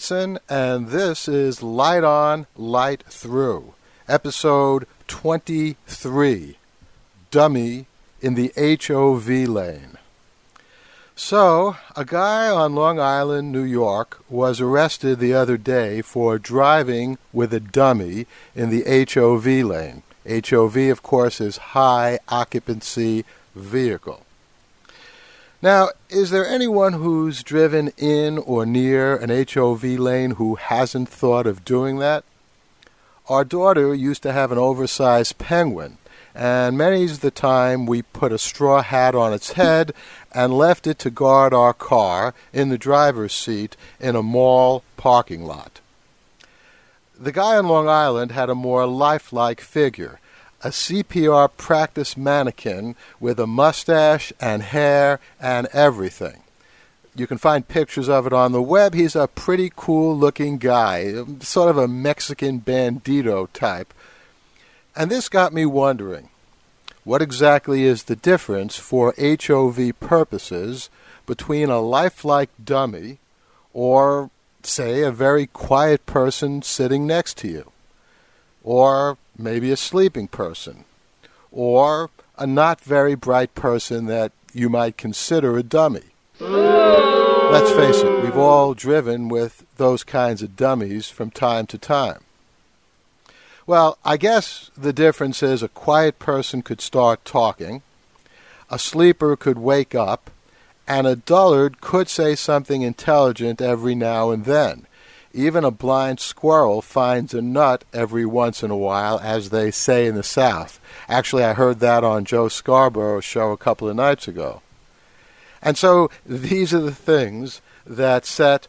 And this is Light On, Light Through, episode 23 Dummy in the HOV Lane. So, a guy on Long Island, New York, was arrested the other day for driving with a dummy in the HOV lane. HOV, of course, is high occupancy vehicle. Now, is there anyone who's driven in or near an HOV lane who hasn't thought of doing that? Our daughter used to have an oversized penguin, and many's the time we put a straw hat on its head and left it to guard our car in the driver's seat in a mall parking lot. The guy on Long Island had a more lifelike figure a CPR practice mannequin with a mustache and hair and everything. You can find pictures of it on the web. He's a pretty cool looking guy, sort of a Mexican bandito type. And this got me wondering what exactly is the difference for HOV purposes between a lifelike dummy or, say, a very quiet person sitting next to you? Or maybe a sleeping person, or a not very bright person that you might consider a dummy. Let's face it, we've all driven with those kinds of dummies from time to time. Well, I guess the difference is a quiet person could start talking, a sleeper could wake up, and a dullard could say something intelligent every now and then. Even a blind squirrel finds a nut every once in a while, as they say in the South. Actually, I heard that on Joe Scarborough's show a couple of nights ago. And so these are the things that set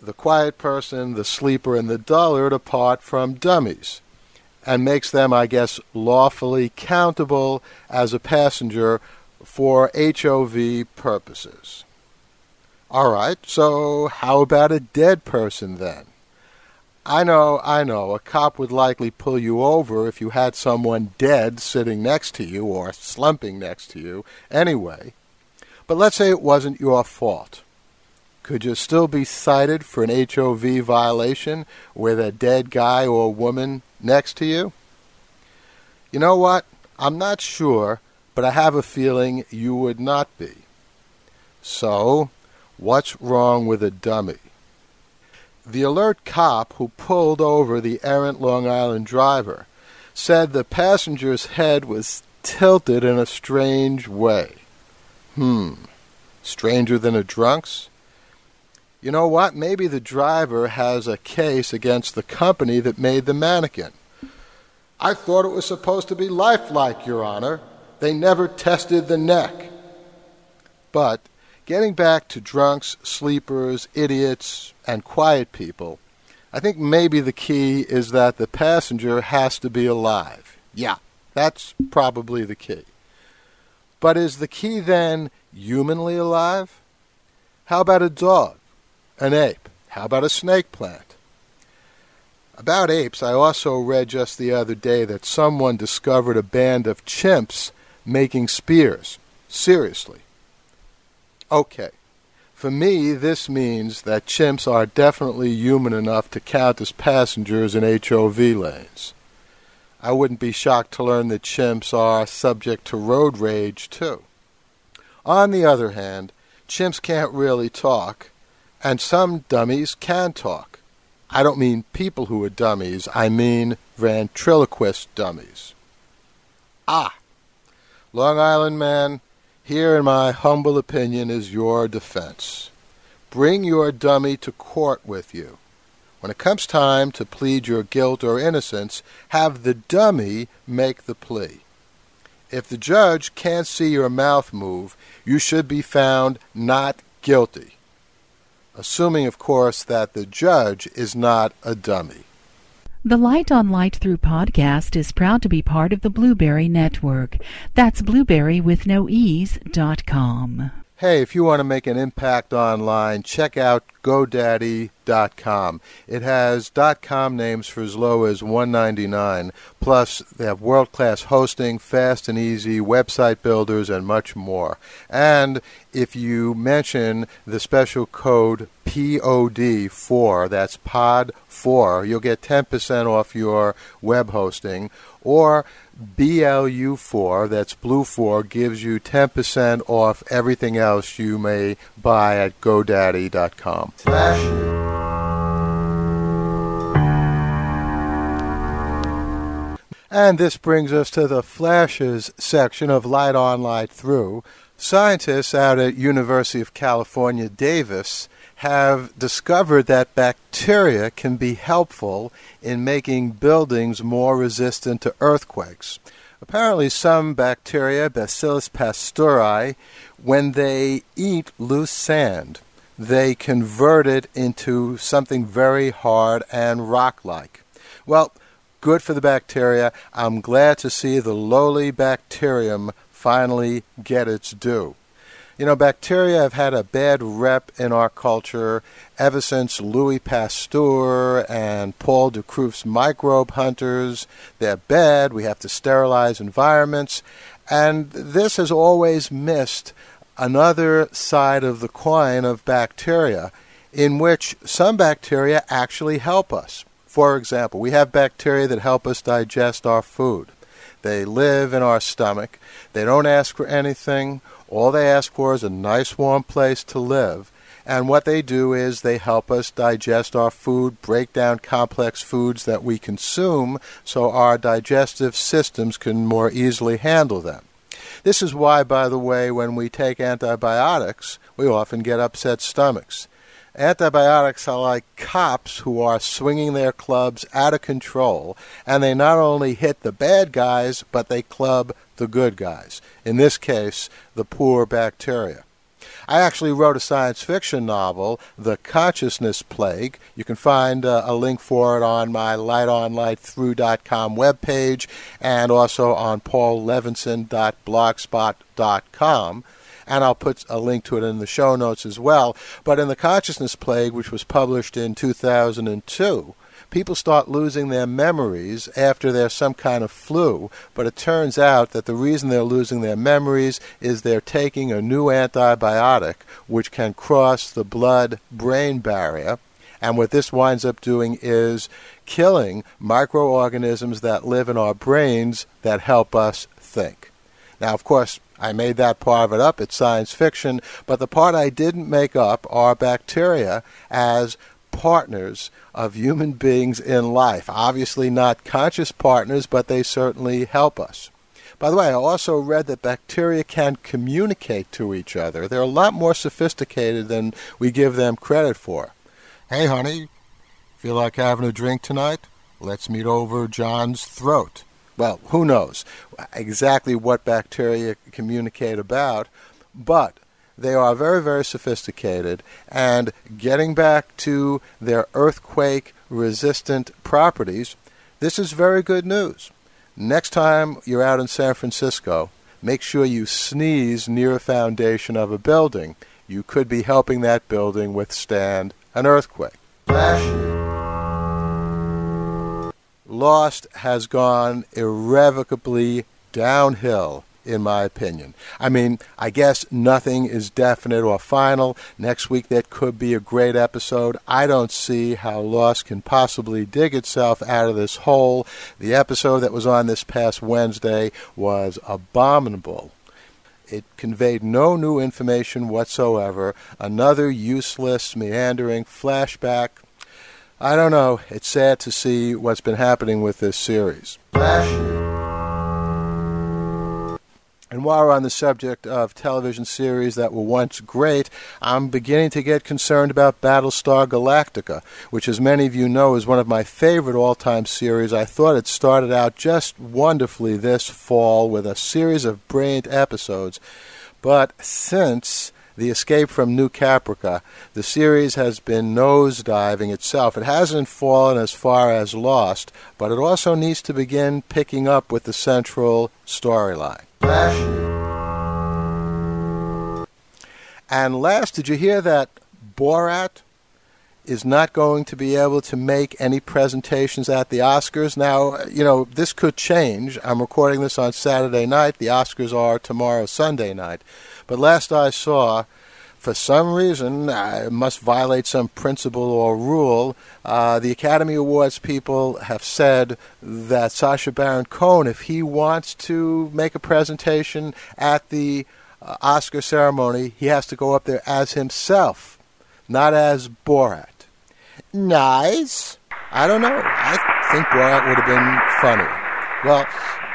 the quiet person, the sleeper, and the dullard apart from dummies, and makes them, I guess, lawfully countable as a passenger for HOV purposes. All right, so how about a dead person then? I know, I know, a cop would likely pull you over if you had someone dead sitting next to you or slumping next to you anyway. But let's say it wasn't your fault. Could you still be cited for an HOV violation with a dead guy or woman next to you? You know what? I'm not sure, but I have a feeling you would not be. So, What's wrong with a dummy? The alert cop who pulled over the errant Long Island driver said the passenger's head was tilted in a strange way. Hmm. Stranger than a drunk's? You know what? Maybe the driver has a case against the company that made the mannequin. I thought it was supposed to be lifelike, Your Honor. They never tested the neck. But Getting back to drunks, sleepers, idiots, and quiet people, I think maybe the key is that the passenger has to be alive. Yeah, that's probably the key. But is the key then humanly alive? How about a dog? An ape? How about a snake plant? About apes, I also read just the other day that someone discovered a band of chimps making spears. Seriously. Okay. For me, this means that chimps are definitely human enough to count as passengers in HOV lanes. I wouldn't be shocked to learn that chimps are subject to road rage, too. On the other hand, chimps can't really talk, and some dummies can talk. I don't mean people who are dummies, I mean ventriloquist dummies. Ah! Long Island man, here, in my humble opinion, is your defense. Bring your dummy to court with you. When it comes time to plead your guilt or innocence, have the dummy make the plea. If the judge can't see your mouth move, you should be found not guilty. Assuming, of course, that the judge is not a dummy. The Light on Light Through podcast is proud to be part of the Blubrry Network. That's blueberry with no ease dot com. Hey, if you want to make an impact online, check out GoDaddy.com. It has .com names for as low as 199. Plus, they have world-class hosting, fast and easy website builders, and much more. And if you mention the special code POD4, that's POD4, you'll get 10% off your web hosting. Or BLU4, that's Blue 4, gives you 10% off everything else you may buy at GoDaddy.com. And this brings us to the flashes section of Light On, Light Through. Scientists out at University of California, Davis have discovered that bacteria can be helpful in making buildings more resistant to earthquakes. Apparently, some bacteria, Bacillus pasteurii, when they eat loose sand, they convert it into something very hard and rock like. Well, good for the bacteria. I'm glad to see the lowly bacterium finally get its due. You know, bacteria have had a bad rep in our culture ever since Louis Pasteur and Paul de Kruif's microbe hunters. They're bad. We have to sterilize environments. And this has always missed another side of the coin of bacteria, in which some bacteria actually help us. For example, we have bacteria that help us digest our food. They live in our stomach. They don't ask for anything. All they ask for is a nice warm place to live. And what they do is they help us digest our food, break down complex foods that we consume so our digestive systems can more easily handle them. This is why, by the way, when we take antibiotics, we often get upset stomachs. Antibiotics are like cops who are swinging their clubs out of control, and they not only hit the bad guys, but they club the good guys. In this case, the poor bacteria. I actually wrote a science fiction novel, The Consciousness Plague. You can find uh, a link for it on my lightonlightthrough.com webpage and also on paullevinson.blogspot.com and I'll put a link to it in the show notes as well. But in The Consciousness Plague, which was published in 2002, people start losing their memories after there's some kind of flu, but it turns out that the reason they're losing their memories is they're taking a new antibiotic which can cross the blood brain barrier. And what this winds up doing is killing microorganisms that live in our brains that help us think. Now, of course, I made that part of it up. It's science fiction. But the part I didn't make up are bacteria as partners of human beings in life. Obviously, not conscious partners, but they certainly help us. By the way, I also read that bacteria can communicate to each other. They're a lot more sophisticated than we give them credit for. Hey, honey, feel like having a drink tonight? Let's meet over John's throat. Well, who knows exactly what bacteria communicate about, but they are very, very sophisticated. And getting back to their earthquake resistant properties, this is very good news. Next time you're out in San Francisco, make sure you sneeze near a foundation of a building. You could be helping that building withstand an earthquake. Lost has gone irrevocably downhill, in my opinion. I mean, I guess nothing is definite or final. Next week, that could be a great episode. I don't see how Lost can possibly dig itself out of this hole. The episode that was on this past Wednesday was abominable. It conveyed no new information whatsoever. Another useless, meandering flashback I don't know. It's sad to see what's been happening with this series. And while we're on the subject of television series that were once great, I'm beginning to get concerned about Battlestar Galactica, which, as many of you know, is one of my favorite all time series. I thought it started out just wonderfully this fall with a series of brilliant episodes. But since the Escape from New Caprica, the series has been nosediving itself. It hasn't fallen as far as Lost, but it also needs to begin picking up with the central storyline. And last, did you hear that Borat is not going to be able to make any presentations at the Oscars. Now, you know, this could change. I'm recording this on Saturday night. The Oscars are tomorrow, Sunday night. But last I saw, for some reason, I must violate some principle or rule. Uh, the Academy Awards people have said that Sacha Baron Cohen, if he wants to make a presentation at the uh, Oscar ceremony, he has to go up there as himself, not as Borat. Nice. I don't know. I think Borat would have been funny. Well,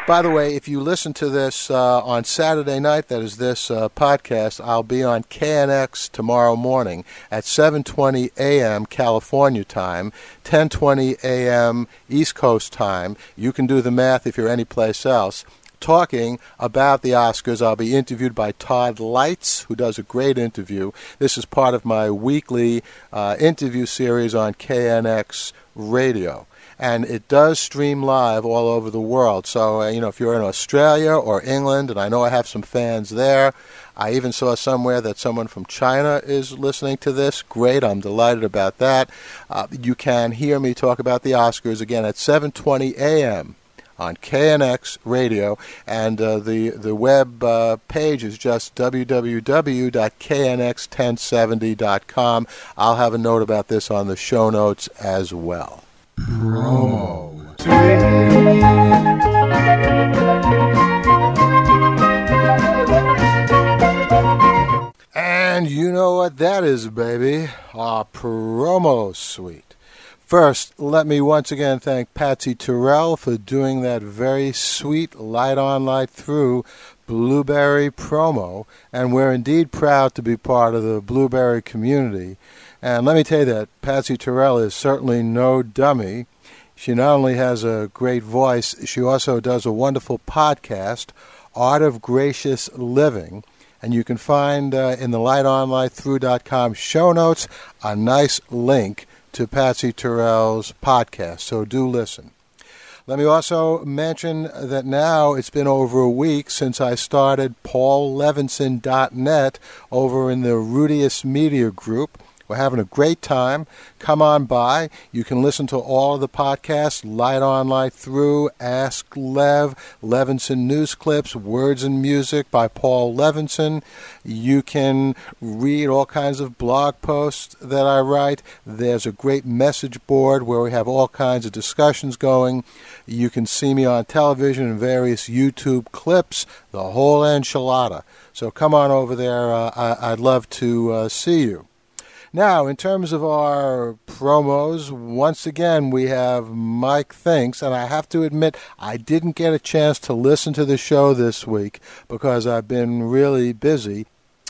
by the way, if you listen to this uh, on Saturday night, that is this uh, podcast, I'll be on KNX tomorrow morning at 7:20 a.m. California time, 10:20 a.m. East Coast time. You can do the math if you're anyplace else talking about the Oscars. I'll be interviewed by Todd Leitz, who does a great interview. This is part of my weekly uh, interview series on KNX Radio. And it does stream live all over the world. So, uh, you know, if you're in Australia or England, and I know I have some fans there, I even saw somewhere that someone from China is listening to this. Great, I'm delighted about that. Uh, you can hear me talk about the Oscars again at 7:20 a.m on KNX Radio, and uh, the the web uh, page is just www.knx1070.com. I'll have a note about this on the show notes as well. Promo. And you know what that is, baby? Our promo suite. First, let me once again thank Patsy Terrell for doing that very sweet light on, light through Blubrry promo, and we're indeed proud to be part of the Blubrry community. And let me tell you that Patsy Terrell is certainly no dummy. She not only has a great voice, she also does a wonderful podcast, Art of Gracious Living. And you can find uh, in the lightonlightthrough.com show notes a nice link to Patsy Terrell's podcast, so do listen. Let me also mention that now it's been over a week since I started paullevinson.net over in the Rudius Media Group. We're having a great time. Come on by. You can listen to all of the podcasts Light On, Light Through, Ask Lev, Levinson News Clips, Words and Music by Paul Levinson. You can read all kinds of blog posts that I write. There's a great message board where we have all kinds of discussions going. You can see me on television and various YouTube clips, the whole enchilada. So come on over there. Uh, I- would love to uh, see you. Now, in terms of our promos, once again we have Mike Thinks, and I have to admit I didn't get a chance to listen to the show this week because I've been really busy.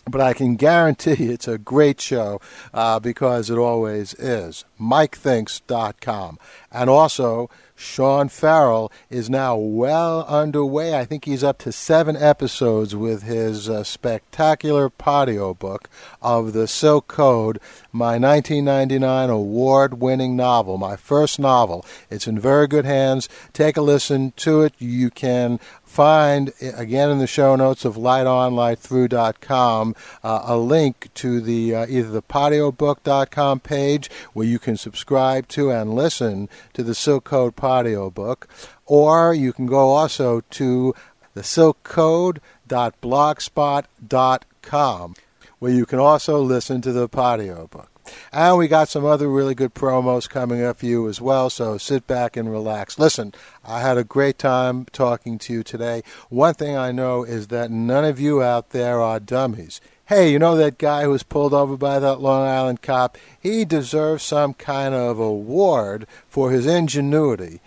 But I can guarantee it's a great show uh, because it always is. MikeThinks.com. And also, Sean Farrell is now well underway. I think he's up to seven episodes with his uh, spectacular podiobook of The Silk Code, my 1999 award winning novel, my first novel. It's in very good hands. Take a listen to it. You can find again in the show notes of lightonlightthrough.com uh, a link to the uh, either the podiobook.com page where you can subscribe to and listen to the Silk Code Podiobook, or you can go also to the silkcode.blogspot.com where you can also listen to the podiobook. And we got some other really good promos coming up for you as well, so sit back and relax. Listen, I had a great time talking to you today. One thing I know is that none of you out there are dummies. Hey, you know that guy who was pulled over by that Long Island cop? He deserves some kind of award for his ingenuity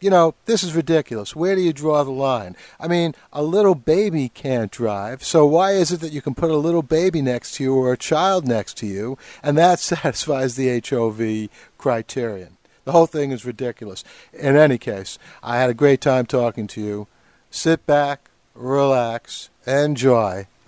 you know, this is ridiculous. Where do you draw the line? I mean, a little baby can't drive, so why is it that you can put a little baby next to you or a child next to you, and that satisfies the HOV criterion? The whole thing is ridiculous. In any case, I had a great time talking to you. Sit back, relax, enjoy,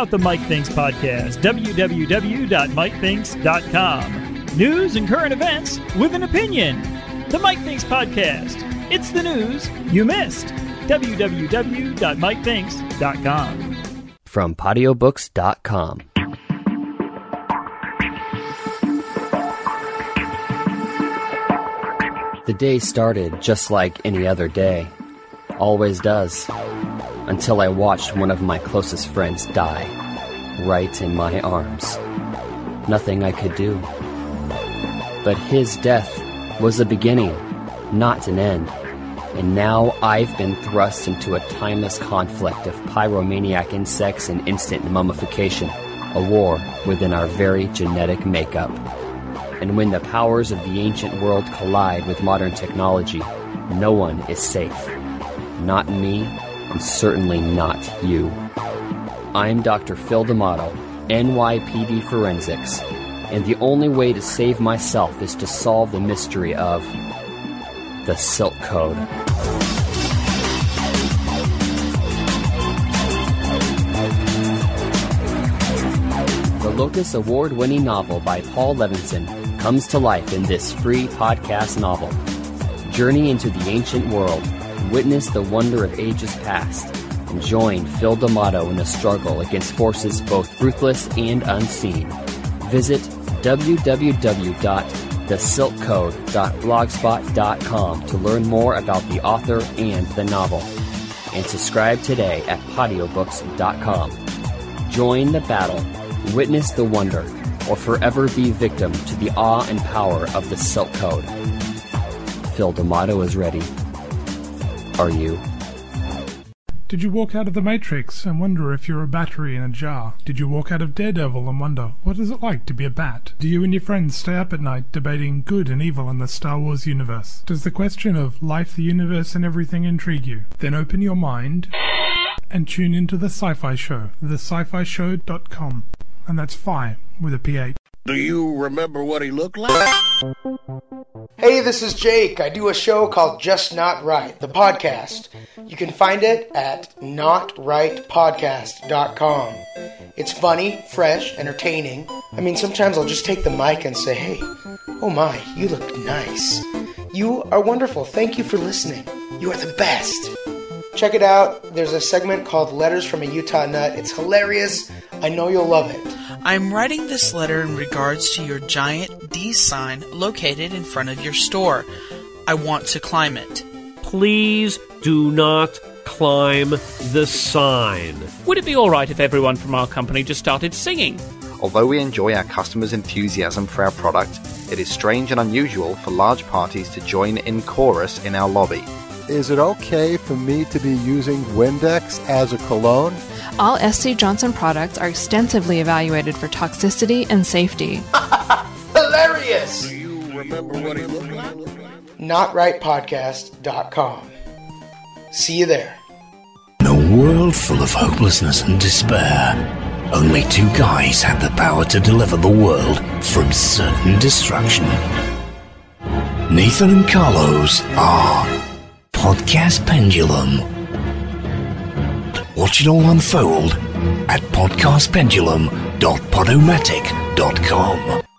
Out the Mike Thinks podcast, www.mikethinks.com. News and current events with an opinion. The Mike Thinks podcast. It's the news you missed. www.mikethinks.com. From podiobooks.com. The day started just like any other day. Always does. Until I watched one of my closest friends die. Right in my arms. Nothing I could do. But his death was a beginning, not an end. And now I've been thrust into a timeless conflict of pyromaniac insects and instant mummification, a war within our very genetic makeup. And when the powers of the ancient world collide with modern technology, no one is safe. Not me, and certainly not you. I'm Dr. Phil D'Amato, NYPD Forensics, and the only way to save myself is to solve the mystery of the Silk Code. The Locus Award winning novel by Paul Levinson comes to life in this free podcast novel. Journey into the ancient world, witness the wonder of ages past, and join Phil D'Amato in a struggle against forces both ruthless and unseen. Visit www.thesilkcode.blogspot.com to learn more about the author and the novel. And subscribe today at podiobooks.com. Join the battle, witness the wonder, or forever be victim to the awe and power of the Silk Code. Phil D'Amato is ready. Are you? Did you walk out of The Matrix and wonder if you're a battery in a jar? Did you walk out of Daredevil and wonder, what is it like to be a bat? Do you and your friends stay up at night debating good and evil in the Star Wars universe? Does the question of life, the universe, and everything intrigue you? Then open your mind and tune into the Sci-Phi Show, thesciphishow.com. And that's Phi with a PH. Do you remember what he looked like? Hey, this is Jake. I do a show called Just Not Right, the podcast. You can find it at notrightpodcast.com. It's funny, fresh, entertaining. I mean, sometimes I'll just take the mic and say, hey, oh my, you look nice. You are wonderful. Thank you for listening. You are the best. Check it out. There's a segment called Letters from a Utah Nut. It's hilarious. I know you'll love it. I'm writing this letter in regards to your giant D sign located in front of your store. I want to climb it. Please do not climb the sign. Would it be alright if everyone from our company just started singing? Although we enjoy our customers' enthusiasm for our product, it is strange and unusual for large parties to join in chorus in our lobby. Is it okay for me to be using Windex as a cologne? All SC Johnson products are extensively evaluated for toxicity and safety. Hilarious! Do you remember what he looked like? NotRightPodcast.com. See you there. In a world full of hopelessness and despair, only two guys had the power to deliver the world from certain destruction. Nathan and Carlos are Podcast Pendulum. Watch it all unfold at podcastpendulum.podomatic.com.